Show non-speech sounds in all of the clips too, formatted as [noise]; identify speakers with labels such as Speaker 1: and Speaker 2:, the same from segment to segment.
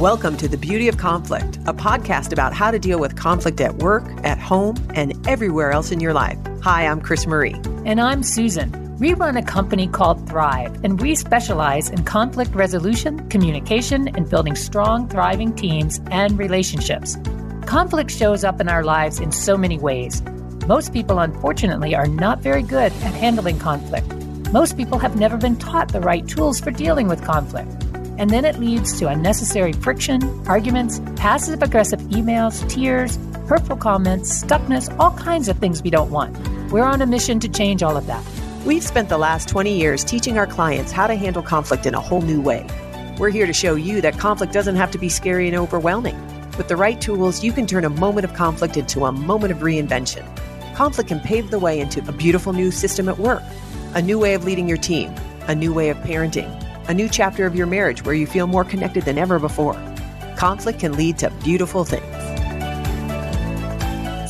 Speaker 1: Welcome to The Beauty of Conflict, a podcast about how to deal with conflict at work, at home, and everywhere else in your life. Hi, I'm Chris Marie.
Speaker 2: And I'm Susan. We run a company called Thrive, and we specialize in conflict resolution, communication, and building strong, thriving teams and relationships. Conflict shows up in our lives in so many ways. Most people, unfortunately, are not very good at handling conflict. Most people have never been taught the right tools for dealing with conflict and then it leads to unnecessary friction, arguments, passive aggressive emails, tears, hurtful comments, stuckness, all kinds of things we don't want. We're on a mission to change all of that.
Speaker 1: We've spent the last 20 years teaching our clients how to handle conflict in a whole new way. We're here to show you that conflict doesn't have to be scary and overwhelming. With the right tools, you can turn a moment of conflict into a moment of reinvention. Conflict can pave the way into a beautiful new system at work, a new way of leading your team, a new way of parenting a new chapter of your marriage where you feel more connected than ever before. Conflict can lead to beautiful things.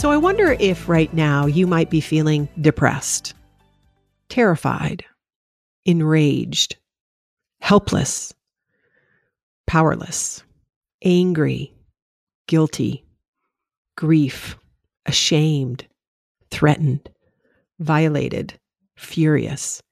Speaker 1: So I wonder if right now you might be feeling depressed, terrified, enraged, helpless, powerless, angry, guilty, grief, ashamed, threatened, violated, furious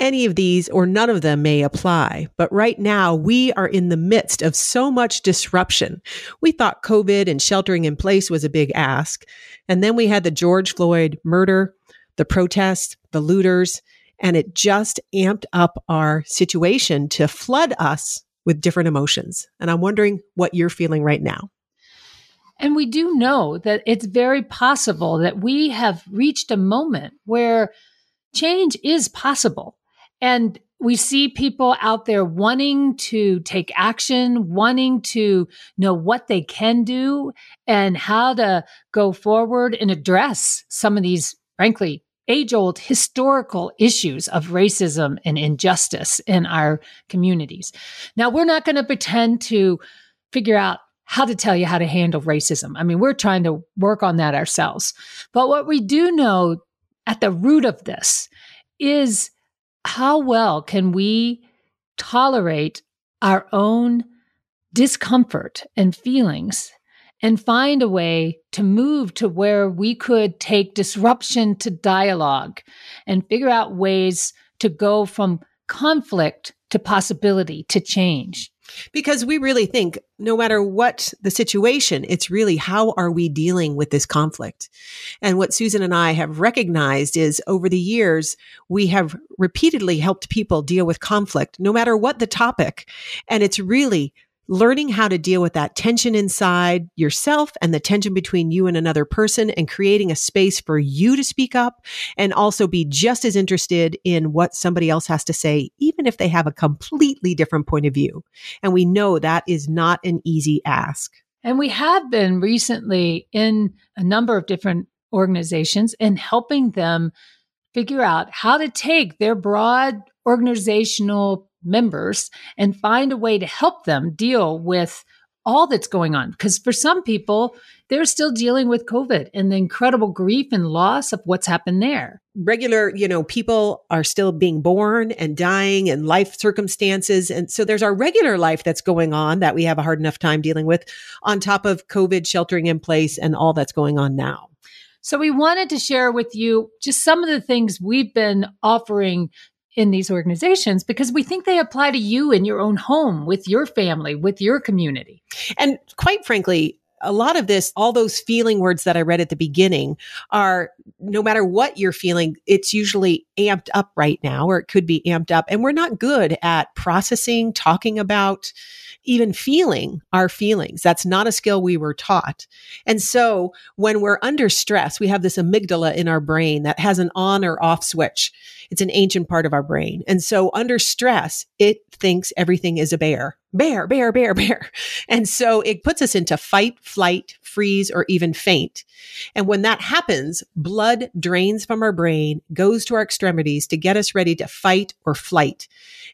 Speaker 1: any of these or none of them may apply. But right now, we are in the midst of so much disruption. We thought COVID and sheltering in place was a big ask. And then we had the George Floyd murder, the protests, the looters, and it just amped up our situation to flood us with different emotions. And I'm wondering what you're feeling right now.
Speaker 2: And we do know that it's very possible that we have reached a moment where change is possible. And we see people out there wanting to take action, wanting to know what they can do and how to go forward and address some of these, frankly, age old historical issues of racism and injustice in our communities. Now, we're not going to pretend to figure out how to tell you how to handle racism. I mean, we're trying to work on that ourselves. But what we do know at the root of this is how well can we tolerate our own discomfort and feelings and find a way to move to where we could take disruption to dialogue and figure out ways to go from conflict to possibility to change.
Speaker 1: Because we really think no matter what the situation, it's really how are we dealing with this conflict? And what Susan and I have recognized is over the years, we have repeatedly helped people deal with conflict, no matter what the topic. And it's really learning how to deal with that tension inside yourself and the tension between you and another person and creating a space for you to speak up and also be just as interested in what somebody else has to say, even if they have a completely different point of view. And we know that is not an easy ask.
Speaker 2: And we have been recently in a number of different organizations and helping them figure out how to take their broad organizational members and find a way to help them deal with all that's going on. Because for some people, they're still dealing with COVID and the incredible grief and loss of what's happened there.
Speaker 1: Regular, you know, people are still being born and dying and life circumstances. And so there's our regular life that's going on that we have a hard enough time dealing with on top of COVID sheltering in place and all that's going on now.
Speaker 2: So we wanted to share with you just some of the things we've been offering in these organizations because we think they apply to you in your own home, with your family, with your community.
Speaker 1: And quite frankly, a lot of this, all those feeling words that I read at the beginning are no matter what you're feeling, it's usually amped up right now, or it could be amped up. And we're not good at processing, talking about, even feeling our feelings. That's not a skill we were taught. And so when we're under stress, we have this amygdala in our brain that has an on or off switch. It's an ancient part of our brain. And so under stress, it thinks everything is a bear, bear, bear, bear, [laughs] bear. And so it puts us into fight, flight, freeze, or even faint. And when that happens, blood drains from our brain, goes to our extremities to get us ready to fight or flight.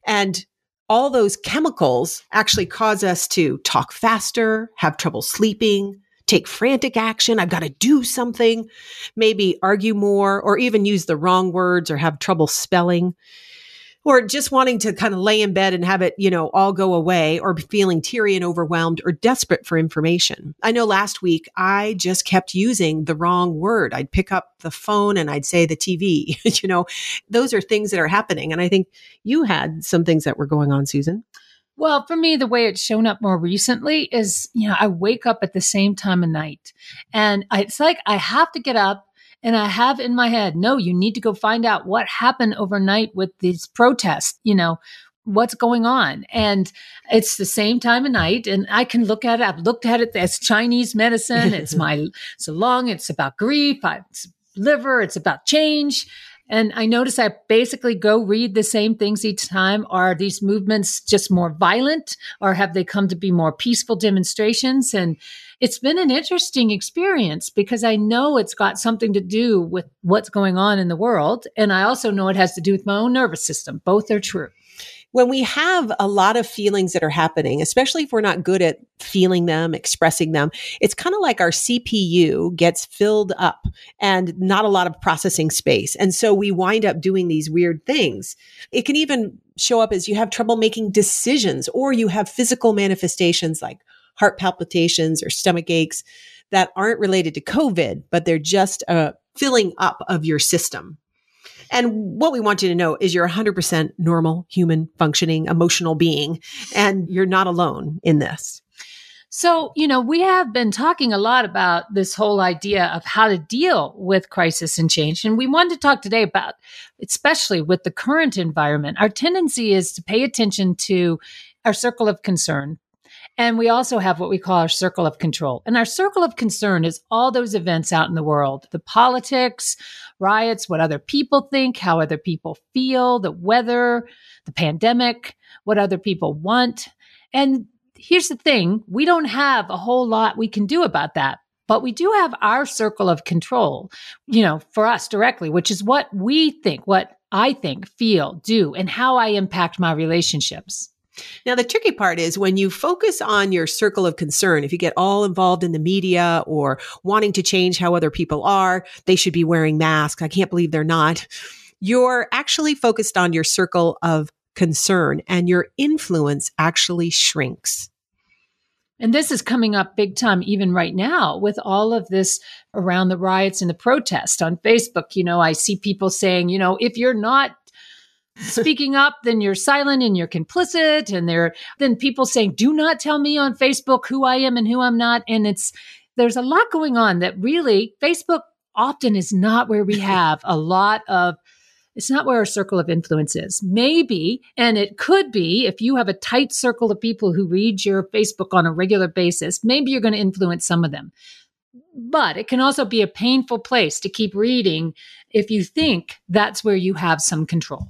Speaker 1: And all those chemicals actually cause us to talk faster, have trouble sleeping, take frantic action. I've got to do something, maybe argue more or even use the wrong words or have trouble spelling. Or just wanting to kind of lay in bed and have it, you know, all go away or feeling teary and overwhelmed or desperate for information. I know last week I just kept using the wrong word. I'd pick up the phone and I'd say the TV, [laughs] you know, those are things that are happening. And I think you had some things that were going on, Susan.
Speaker 2: Well, for me, the way it's shown up more recently is, you know, I wake up at the same time of night and it's like I have to get up and I have in my head, no, you need to go find out what happened overnight with these protests, you know, what's going on. And it's the same time of night. And I can look at it. I've looked at it as Chinese medicine. It's [laughs] my, it's a lung. It's about grief. I, it's liver. It's about change. And I notice I basically go read the same things each time. Are these movements just more violent or have they come to be more peaceful demonstrations? And it's been an interesting experience because I know it's got something to do with what's going on in the world. And I also know it has to do with my own nervous system. Both are true
Speaker 1: when we have a lot of feelings that are happening, especially if we're not good at feeling them, expressing them, it's kind of like our CPU gets filled up and not a lot of processing space. And so we wind up doing these weird things. It can even show up as you have trouble making decisions or you have physical manifestations like heart palpitations or stomach aches that aren't related to COVID, but they're just a filling up of your system. And what we want you to know is you're 100% normal, human, functioning, emotional being, and you're not alone in this.
Speaker 2: So, you know, we have been talking a lot about this whole idea of how to deal with crisis and change. And we wanted to talk today about, especially with the current environment, our tendency is to pay attention to our circle of concern, and we also have what we call our circle of control. And our circle of concern is all those events out in the world the politics, riots, what other people think, how other people feel, the weather, the pandemic, what other people want. And here's the thing we don't have a whole lot we can do about that. But we do have our circle of control, you know, for us directly, which is what we think, what I think, feel, do, and how I impact my relationships.
Speaker 1: Now, the tricky part is when you focus on your circle of concern, if you get all involved in the media or wanting to change how other people are, they should be wearing masks. I can't believe they're not. You're actually focused on your circle of concern and your influence actually shrinks.
Speaker 2: And this is coming up big time even right now with all of this around the riots and the protests on Facebook. You know, I see people saying, you know, if you're not speaking up, then you're silent and you're complicit. And there, then people saying, do not tell me on Facebook who I am and who I'm not. And it's, there's a lot going on that really Facebook often is not where we [laughs] have a lot of it's not where our circle of influence is. Maybe, and it could be if you have a tight circle of people who read your Facebook on a regular basis, maybe you're going to influence some of them. But it can also be a painful place to keep reading if you think that's where you have some control.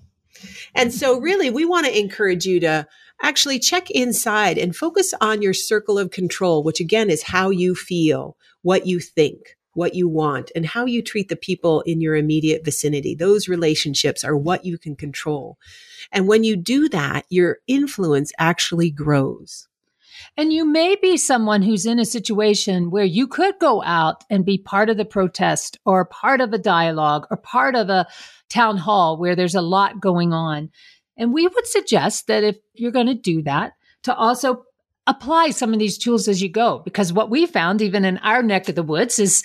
Speaker 1: And so, really, we want to encourage you to actually check inside and focus on your circle of control, which again is how you feel, what you think, what you want, and how you treat the people in your immediate vicinity. Those relationships are what you can control. And when you do that, your influence actually grows.
Speaker 2: And you may be someone who's in a situation where you could go out and be part of the protest or part of a dialogue or part of a town hall where there's a lot going on. And we would suggest that if you're going to do that, to also apply some of these tools as you go. Because what we found, even in our neck of the woods, is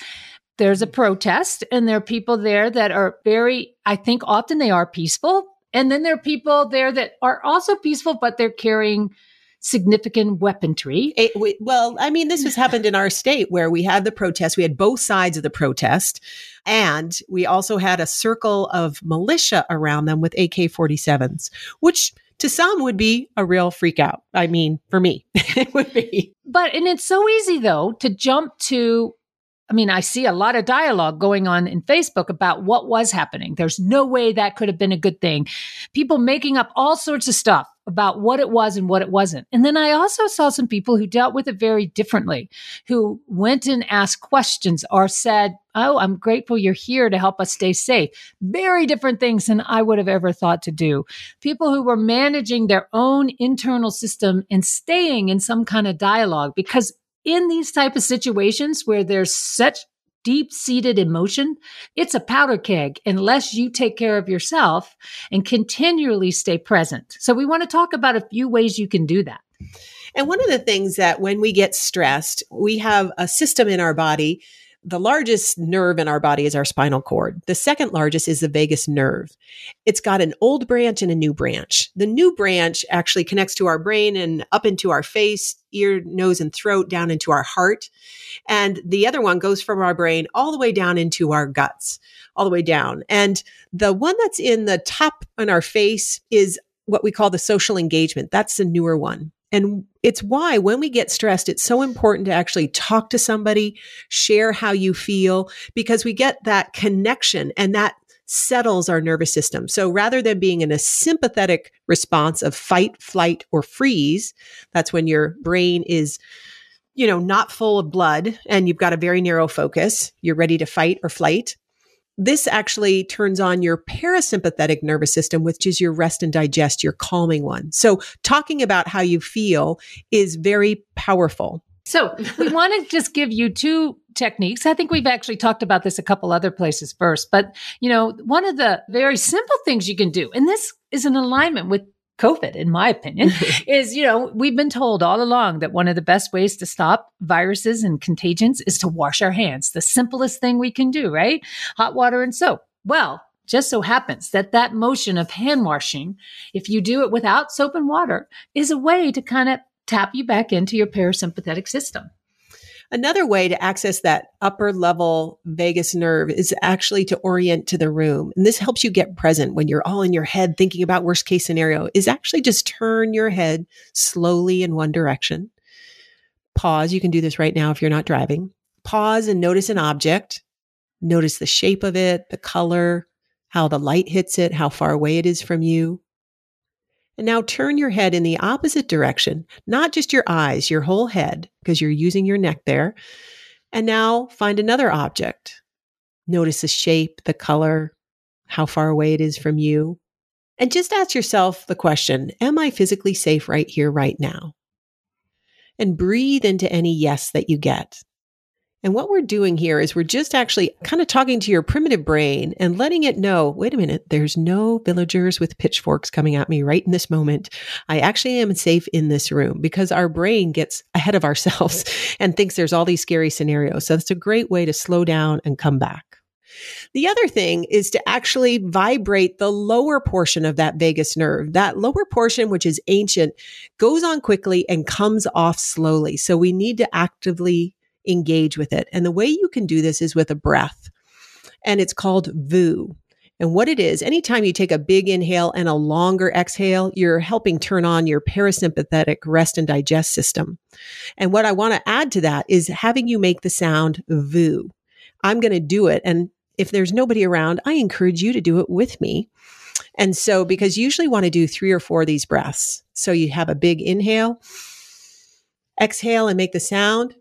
Speaker 2: there's a protest and there are people there that are very, I think often they are peaceful. And then there are people there that are also peaceful, but they're carrying significant weaponry.
Speaker 1: It, we, well, I mean, this has [laughs] happened in our state where we had the protest. We had both sides of the protest. And we also had a circle of militia around them with AK 47s, which to some would be a real freak out. I mean, for me, [laughs] it would be.
Speaker 2: But, and it's so easy though to jump to I mean, I see a lot of dialogue going on in Facebook about what was happening. There's no way that could have been a good thing. People making up all sorts of stuff about what it was and what it wasn't. And then I also saw some people who dealt with it very differently, who went and asked questions or said, Oh, I'm grateful you're here to help us stay safe. Very different things than I would have ever thought to do. People who were managing their own internal system and staying in some kind of dialogue because in these type of situations where there's such deep seated emotion, it's a powder keg unless you take care of yourself and continually stay present. So, we want to talk about a few ways you can do that.
Speaker 1: And one of the things that when we get stressed, we have a system in our body. The largest nerve in our body is our spinal cord. The second largest is the vagus nerve. It's got an old branch and a new branch. The new branch actually connects to our brain and up into our face, ear, nose, and throat, down into our heart. And the other one goes from our brain all the way down into our guts, all the way down. And the one that's in the top on our face is what we call the social engagement. That's the newer one. And it's why when we get stressed, it's so important to actually talk to somebody, share how you feel, because we get that connection and that settles our nervous system. So rather than being in a sympathetic response of fight, flight, or freeze, that's when your brain is, you know, not full of blood and you've got a very narrow focus. You're ready to fight or flight this actually turns on your parasympathetic nervous system, which is your rest and digest, your calming one. So talking about how you feel is very powerful.
Speaker 2: So we [laughs] want to just give you two techniques. I think we've actually talked about this a couple other places first, but you know, one of the very simple things you can do, and this is in alignment with COVID, in my opinion, [laughs] is, you know, we've been told all along that one of the best ways to stop viruses and contagions is to wash our hands. The simplest thing we can do, right? Hot water and soap. Well, just so happens that that motion of hand washing, if you do it without soap and water, is a way to kind of tap you back into your parasympathetic system.
Speaker 1: Another way to access that upper level vagus nerve is actually to orient to the room. And this helps you get present when you're all in your head thinking about worst case scenario is actually just turn your head slowly in one direction. Pause. You can do this right now if you're not driving. Pause and notice an object. Notice the shape of it, the color, how the light hits it, how far away it is from you. And now turn your head in the opposite direction, not just your eyes, your whole head, because you're using your neck there. And now find another object. Notice the shape, the color, how far away it is from you. And just ask yourself the question Am I physically safe right here, right now? And breathe into any yes that you get. And what we're doing here is we're just actually kind of talking to your primitive brain and letting it know, wait a minute, there's no villagers with pitchforks coming at me right in this moment. I actually am safe in this room because our brain gets ahead of ourselves [laughs] and thinks there's all these scary scenarios. So it's a great way to slow down and come back. The other thing is to actually vibrate the lower portion of that vagus nerve. That lower portion, which is ancient, goes on quickly and comes off slowly. So we need to actively engage with it. And the way you can do this is with a breath. And it's called VOO. And what it is, anytime you take a big inhale and a longer exhale, you're helping turn on your parasympathetic rest and digest system. And what I want to add to that is having you make the sound VOO. I'm going to do it. And if there's nobody around, I encourage you to do it with me. And so, because you usually want to do three or four of these breaths. So you have a big inhale, exhale and make the sound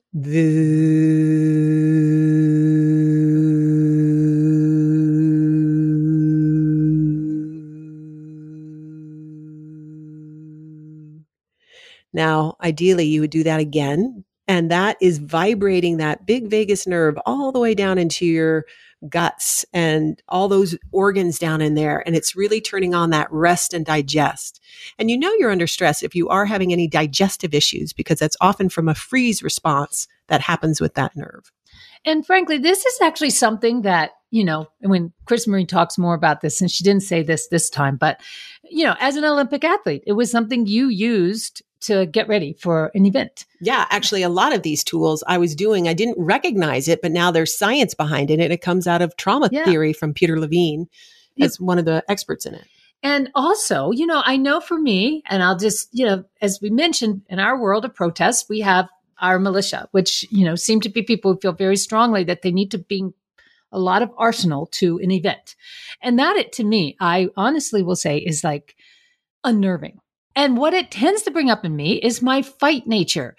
Speaker 1: now, ideally, you would do that again. And that is vibrating that big vagus nerve all the way down into your guts and all those organs down in there. And it's really turning on that rest and digest. And you know you're under stress if you are having any digestive issues because that's often from a freeze response that happens with that nerve.
Speaker 2: And frankly, this is actually something that, you know, when Chris Marie talks more about this, and she didn't say this this time, but, you know, as an Olympic athlete, it was something you used to get ready for an event.
Speaker 1: Yeah, actually, a lot of these tools I was doing, I didn't recognize it, but now there's science behind it. And it comes out of trauma yeah. theory from Peter Levine as one of the experts in it.
Speaker 2: And also, you know, I know for me, and I'll just, you know, as we mentioned in our world of protests, we have our militia, which, you know, seem to be people who feel very strongly that they need to bring a lot of arsenal to an event. And that, it to me, I honestly will say is like unnerving and what it tends to bring up in me is my fight nature.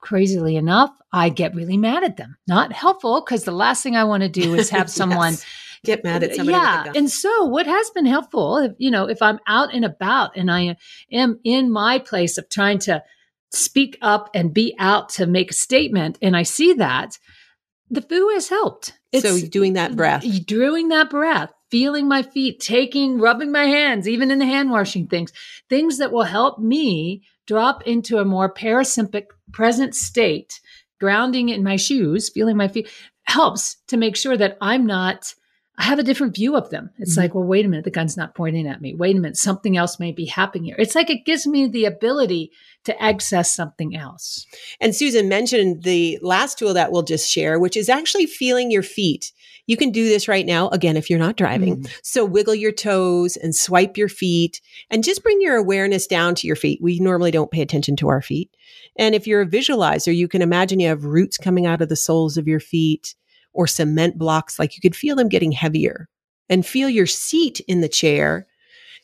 Speaker 2: Crazily enough, I get really mad at them. Not helpful because the last thing I want to do is have [laughs] someone yes.
Speaker 1: get mad at somebody.
Speaker 2: Yeah. And so what has been helpful, if, you know, if I'm out and about and I am in my place of trying to speak up and be out to make a statement and I see that, the VOO has helped.
Speaker 1: It's so doing that breath,
Speaker 2: doing that breath, feeling my feet, taking, rubbing my hands, even in the hand washing things, things that will help me drop into a more parasympathetic present state, grounding in my shoes, feeling my feet helps to make sure that I'm not I have a different view of them. It's mm-hmm. like, well, wait a minute, the gun's not pointing at me. Wait a minute, something else may be happening here. It's like it gives me the ability to access something else.
Speaker 1: And Susan mentioned the last tool that we'll just share, which is actually feeling your feet. You can do this right now, again, if you're not driving. Mm-hmm. So wiggle your toes and swipe your feet and just bring your awareness down to your feet. We normally don't pay attention to our feet. And if you're a visualizer, you can imagine you have roots coming out of the soles of your feet or cement blocks, like you could feel them getting heavier and feel your seat in the chair.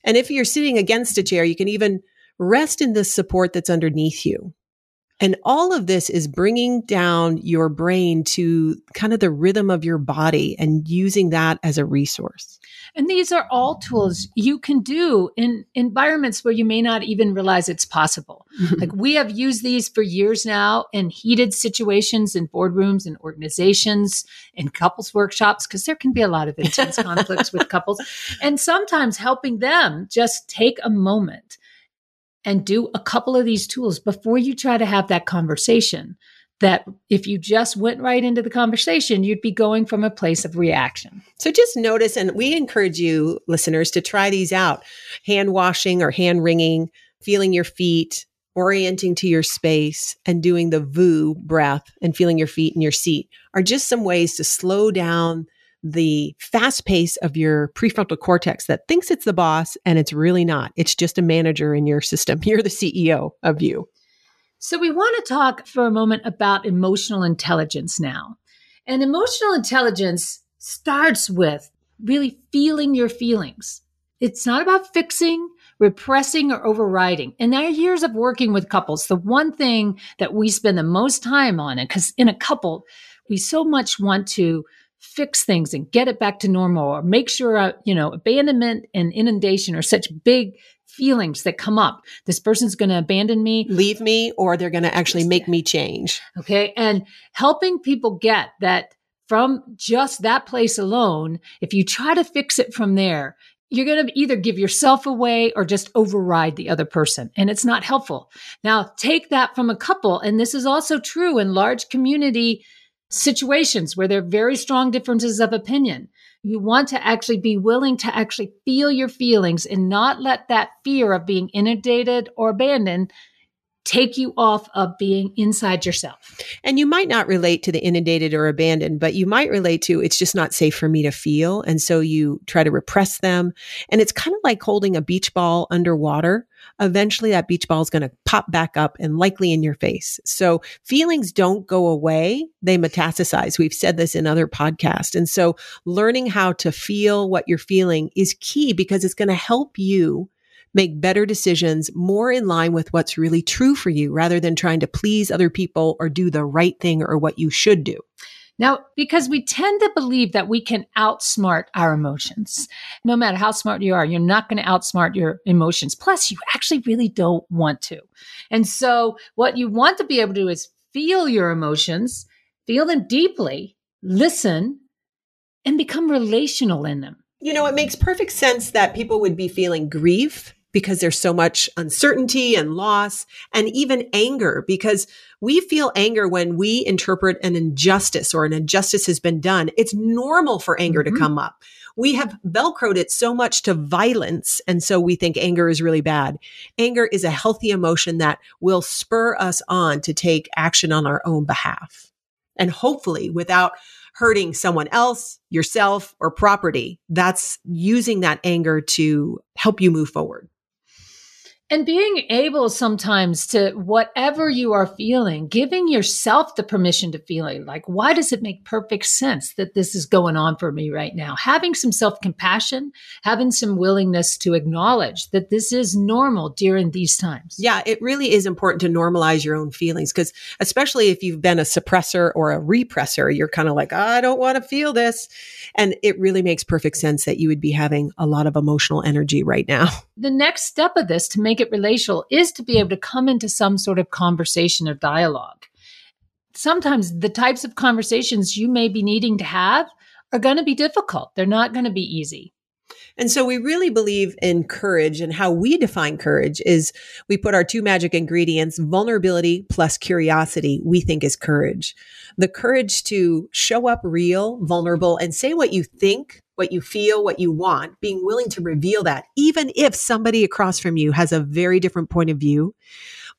Speaker 1: And if you're sitting against a chair, you can even rest in the support that's underneath you. And all of this is bringing down your brain to kind of the rhythm of your body and using that as a resource.
Speaker 2: And these are all tools you can do in environments where you may not even realize it's possible. [laughs] like we have used these for years now in heated situations in boardrooms and organizations in couples workshops because there can be a lot of intense [laughs] conflicts with couples and sometimes helping them just take a moment and do a couple of these tools before you try to have that conversation. That if you just went right into the conversation, you'd be going from a place of reaction.
Speaker 1: So just notice, and we encourage you, listeners, to try these out hand washing or hand wringing, feeling your feet, orienting to your space, and doing the VOO breath and feeling your feet in your seat are just some ways to slow down the fast pace of your prefrontal cortex that thinks it's the boss and it's really not. It's just a manager in your system. [laughs] You're the CEO of you.
Speaker 2: So, we want to talk for a moment about emotional intelligence now. And emotional intelligence starts with really feeling your feelings. It's not about fixing, repressing, or overriding. In our years of working with couples, the one thing that we spend the most time on, because in a couple, we so much want to fix things and get it back to normal or make sure, uh, you know, abandonment and inundation are such big feelings that come up. This person's going to abandon me,
Speaker 1: leave me, or they're going to actually make me change.
Speaker 2: Okay. And helping people get that from just that place alone, if you try to fix it from there, you're going to either give yourself away or just override the other person. And it's not helpful. Now, take that from a couple. And this is also true in large community situations where there are very strong differences of opinion. You want to actually be willing to actually feel your feelings and not let that fear of being inundated or abandoned take you off of being inside yourself.
Speaker 1: And you might not relate to the inundated or abandoned, but you might relate to it's just not safe for me to feel. And so you try to repress them. And it's kind of like holding a beach ball underwater. Eventually that beach ball is going to pop back up and likely in your face. So feelings don't go away. They metastasize. We've said this in other podcasts. And so learning how to feel what you're feeling is key because it's going to help you make better decisions more in line with what's really true for you rather than trying to please other people or do the right thing or what you should do.
Speaker 2: Now, because we tend to believe that we can outsmart our emotions. No matter how smart you are, you're not going to outsmart your emotions. Plus, you actually really don't want to. And so, what you want to be able to do is feel your emotions, feel them deeply, listen, and become relational in them.
Speaker 1: You know, it makes perfect sense that people would be feeling grief because there's so much uncertainty and loss and even anger because we feel anger when we interpret an injustice or an injustice has been done. It's normal for anger mm-hmm. to come up. We have velcroed it so much to violence. And so we think anger is really bad. Anger is a healthy emotion that will spur us on to take action on our own behalf. And hopefully without hurting someone else, yourself, or property. That's using that anger to help you move forward.
Speaker 2: And being able sometimes to whatever you are feeling, giving yourself the permission to feel it. Like, why does it make perfect sense that this is going on for me right now? Having some self compassion, having some willingness to acknowledge that this is normal during these times.
Speaker 1: Yeah, it really is important to normalize your own feelings because, especially if you've been a suppressor or a repressor, you're kind of like, oh, I don't want to feel this. And it really makes perfect sense that you would be having a lot of emotional energy right now.
Speaker 2: The next step of this to make it relational is to be able to come into some sort of conversation or dialogue. sometimes the types of conversations you may be needing to have are going to be difficult. They're not going to be easy.
Speaker 1: And so we really believe in courage and how we define courage is we put our two magic ingredients, vulnerability plus curiosity, we think is courage. The courage to show up real, vulnerable and say what you think, what you feel, what you want, being willing to reveal that, even if somebody across from you has a very different point of view,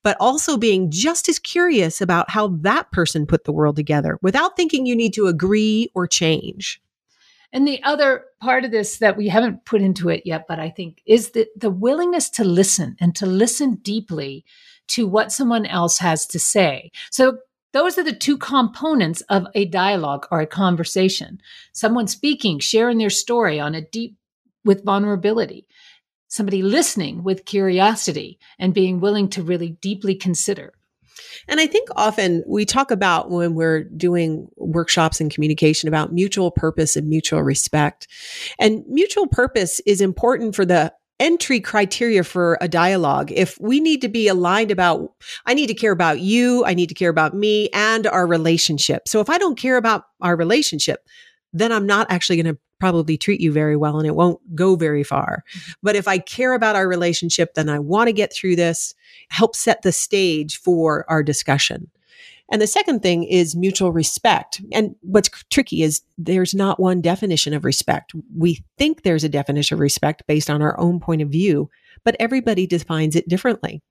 Speaker 1: but also being just as curious about how that person put the world together without thinking you need to agree or change.
Speaker 2: And the other part of this that we haven't put into it yet, but I think is the, the willingness to listen and to listen deeply to what someone else has to say. So those are the two components of a dialogue or a conversation. Someone speaking, sharing their story on a deep with vulnerability. Somebody listening with curiosity and being willing to really deeply consider.
Speaker 1: And I think often we talk about when we're doing workshops and communication about mutual purpose and mutual respect. And mutual purpose is important for the entry criteria for a dialogue. If we need to be aligned about, I need to care about you, I need to care about me and our relationship. So if I don't care about our relationship, then I'm not actually going to probably treat you very well and it won't go very far. Mm-hmm. But if I care about our relationship, then I want to get through this, help set the stage for our discussion. And the second thing is mutual respect. And what's tricky is there's not one definition of respect. We think there's a definition of respect based on our own point of view, but everybody defines it differently.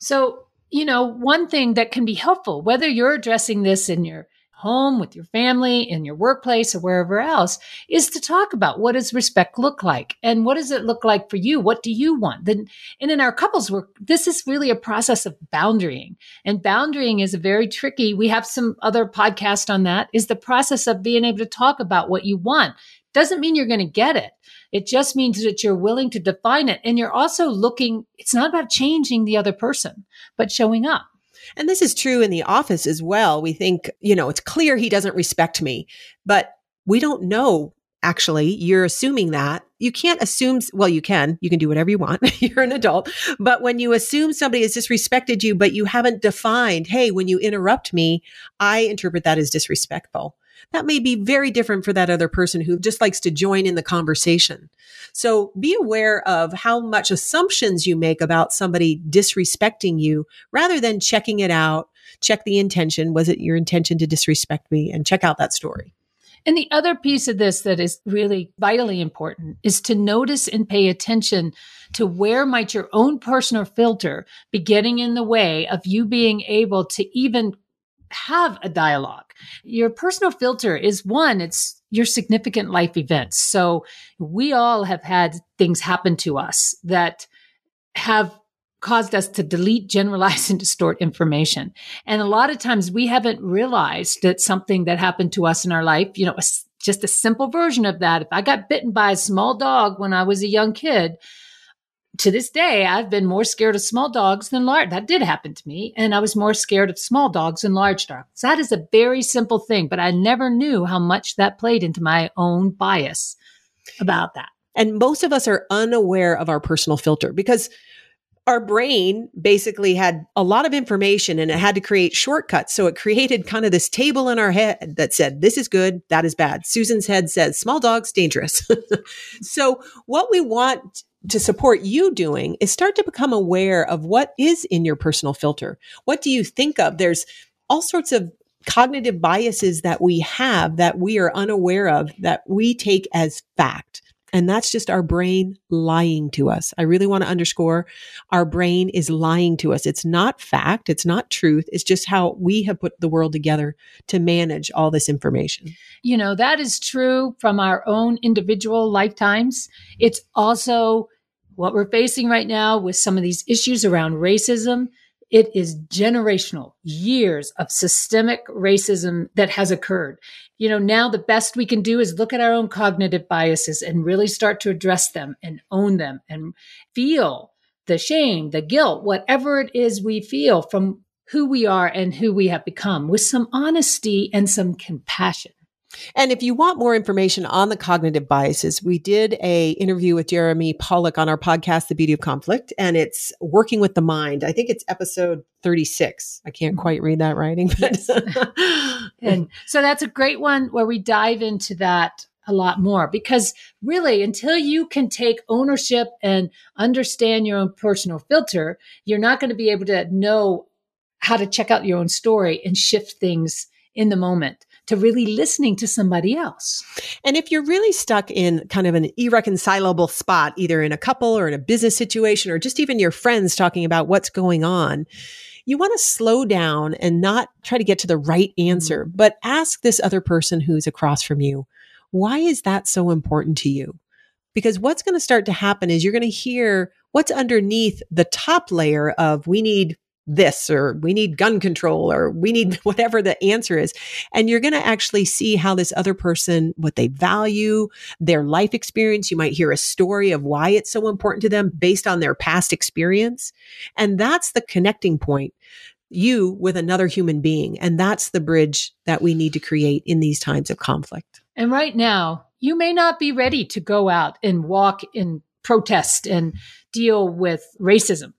Speaker 2: So, you know, one thing that can be helpful, whether you're addressing this in your home, with your family, in your workplace, or wherever else, is to talk about what does respect look like and what does it look like for you? What do you want? Then, and in our couples work, this is really a process of boundarying. And boundarying is a very tricky. We have some other podcast on that. Is the process of being able to talk about what you want. Doesn't mean you're going to get it. It just means that you're willing to define it. And you're also looking, it's not about changing the other person, but showing up.
Speaker 1: And this is true in the office as well. We think, you know, it's clear he doesn't respect me, but we don't know actually. You're assuming that. You can't assume, well, you can. You can do whatever you want. [laughs] You're an adult. But when you assume somebody has disrespected you, but you haven't defined, hey, when you interrupt me, I interpret that as disrespectful that may be very different for that other person who just likes to join in the conversation. So be aware of how much assumptions you make about somebody disrespecting you rather than checking it out. Check the intention. Was it your intention to disrespect me? And check out that story.
Speaker 2: And the other piece of this that is really vitally important is to notice and pay attention to where might your own personal filter be getting in the way of you being able to even have a dialogue. Your personal filter is one, it's your significant life events. So we all have had things happen to us that have caused us to delete, generalize, [laughs] and distort information. And a lot of times we haven't realized that something that happened to us in our life, you know, just a simple version of that. If I got bitten by a small dog when I was a young kid, to this day, I've been more scared of small dogs than large. That did happen to me. And I was more scared of small dogs than large dogs. That is a very simple thing, but I never knew how much that played into my own bias about that.
Speaker 1: And most of us are unaware of our personal filter because our brain basically had a lot of information and it had to create shortcuts. So it created kind of this table in our head that said, this is good, that is bad. Susan's head says, small dogs, dangerous. [laughs] so what we want to support you doing is start to become aware of what is in your personal filter. What do you think of? There's all sorts of cognitive biases that we have that we are unaware of that we take as fact. And that's just our brain lying to us. I really want to underscore our brain is lying to us. It's not fact. It's not truth. It's just how we have put the world together to manage all this information.
Speaker 2: You know, that is true from our own individual lifetimes. It's also what we're facing right now with some of these issues around racism, it is generational years of systemic racism that has occurred. You know, now the best we can do is look at our own cognitive biases and really start to address them and own them and feel the shame, the guilt, whatever it is we feel from who we are and who we have become with some honesty and some compassion.
Speaker 1: And if you want more information on the cognitive biases, we did a interview with Jeremy Pollack on our podcast, The Beauty of Conflict, and it's working with the mind. I think it's episode 36. I can't quite read that writing. But
Speaker 2: yes. [laughs] and so that's a great one where we dive into that a lot more because really until you can take ownership and understand your own personal filter, you're not going to be able to know how to check out your own story and shift things in the moment to really listening to somebody else.
Speaker 1: And if you're really stuck in kind of an irreconcilable spot, either in a couple or in a business situation, or just even your friends talking about what's going on, you want to slow down and not try to get to the right answer, mm-hmm. but ask this other person who's across from you, why is that so important to you? Because what's going to start to happen is you're going to hear what's underneath the top layer of we need this or we need gun control or we need [laughs] whatever the answer is. And you're going to actually see how this other person, what they value, their life experience. You might hear a story of why it's so important to them based on their past experience. And that's the connecting point. You with another human being. And that's the bridge that we need to create in these times of conflict.
Speaker 2: And right now, you may not be ready to go out and walk in protest and deal with racism.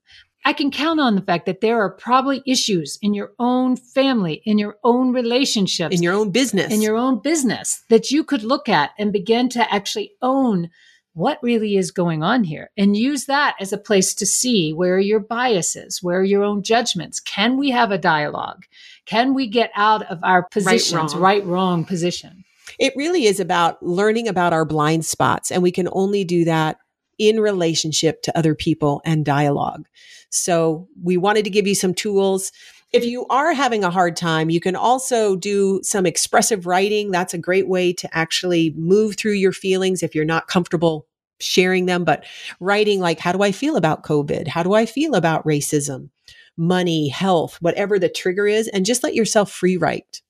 Speaker 2: I can count on the fact that there are probably issues in your own family, in your own relationships,
Speaker 1: in your own business,
Speaker 2: in your own business that you could look at and begin to actually own what really is going on here and use that as a place to see where your biases, where your own judgments. Can we have a dialogue? Can we get out of our positions, right, wrong, right, wrong position?
Speaker 1: It really is about learning about our blind spots. And we can only do that in relationship to other people and dialogue. So we wanted to give you some tools. If you are having a hard time, you can also do some expressive writing. That's a great way to actually move through your feelings if you're not comfortable sharing them, but writing like, how do I feel about COVID? How do I feel about racism, money, health, whatever the trigger is, and just let yourself free write.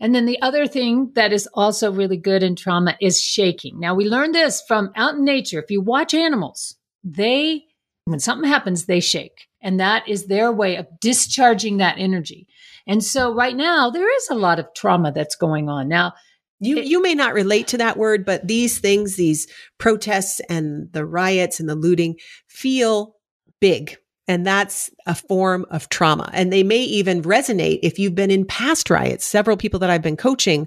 Speaker 2: And then the other thing that is also really good in trauma is shaking. Now we learned this from out in nature. If you watch animals, they, when something happens, they shake. And that is their way of discharging that energy. And so right now there is a lot of trauma that's going on. Now,
Speaker 1: you you may not relate to that word, but these things, these protests and the riots and the looting feel big and that's a form of trauma. And they may even resonate if you've been in past riots. Several people that I've been coaching,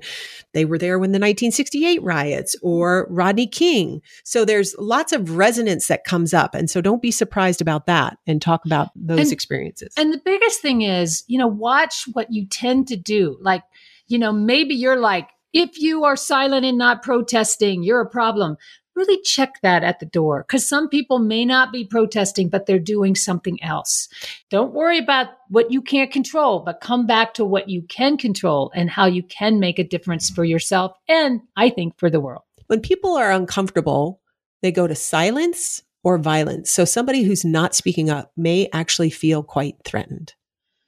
Speaker 1: they were there when the 1968 riots or Rodney King. So there's lots of resonance that comes up. And so don't be surprised about that and talk about those
Speaker 2: and,
Speaker 1: experiences.
Speaker 2: And the biggest thing is, you know, watch what you tend to do. Like, you know, maybe you're like, if you are silent and not protesting, you're a problem really check that at the door because some people may not be protesting, but they're doing something else. Don't worry about what you can't control, but come back to what you can control and how you can make a difference for yourself and I think for the world.
Speaker 1: When people are uncomfortable, they go to silence or violence. So somebody who's not speaking up may actually feel quite threatened.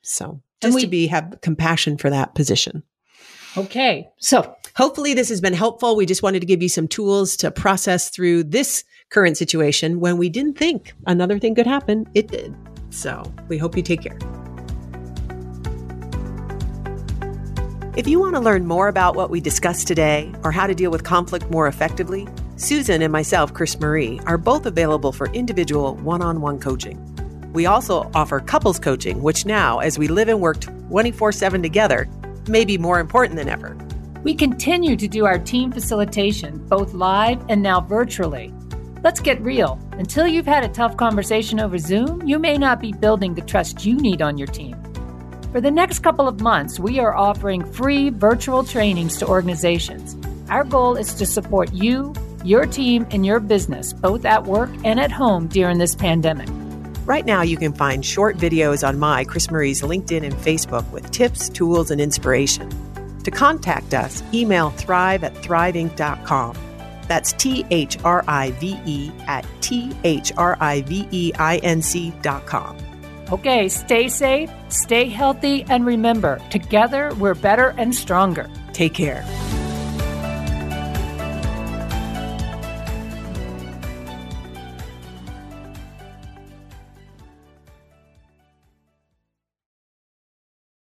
Speaker 1: So just we, to be have compassion for that position.
Speaker 2: Okay. So
Speaker 1: hopefully this has been helpful. We just wanted to give you some tools to process through this current situation when we didn't think another thing could happen. It did. So we hope you take care. If you want to learn more about what we discussed today or how to deal with conflict more effectively, Susan and myself, Chris Marie, are both available for individual one on one coaching. We also offer couples coaching, which now, as we live and work 24 7 together, may be more important than ever.
Speaker 2: We continue to do our team facilitation, both live and now virtually. Let's get real. Until you've had a tough conversation over Zoom, you may not be building the trust you need on your team. For the next couple of months, we are offering free virtual trainings to organizations. Our goal is to support you, your team, and your business, both at work and at home during this pandemic.
Speaker 1: Right now, you can find short videos on my, Chris Marie's LinkedIn and Facebook with tips, tools, and inspiration. To contact us, email thrive at thriveinc.com. That's T H R I V E at T H R I V E I N C.com.
Speaker 2: Okay, stay safe, stay healthy, and remember, together we're better and stronger.
Speaker 1: Take care.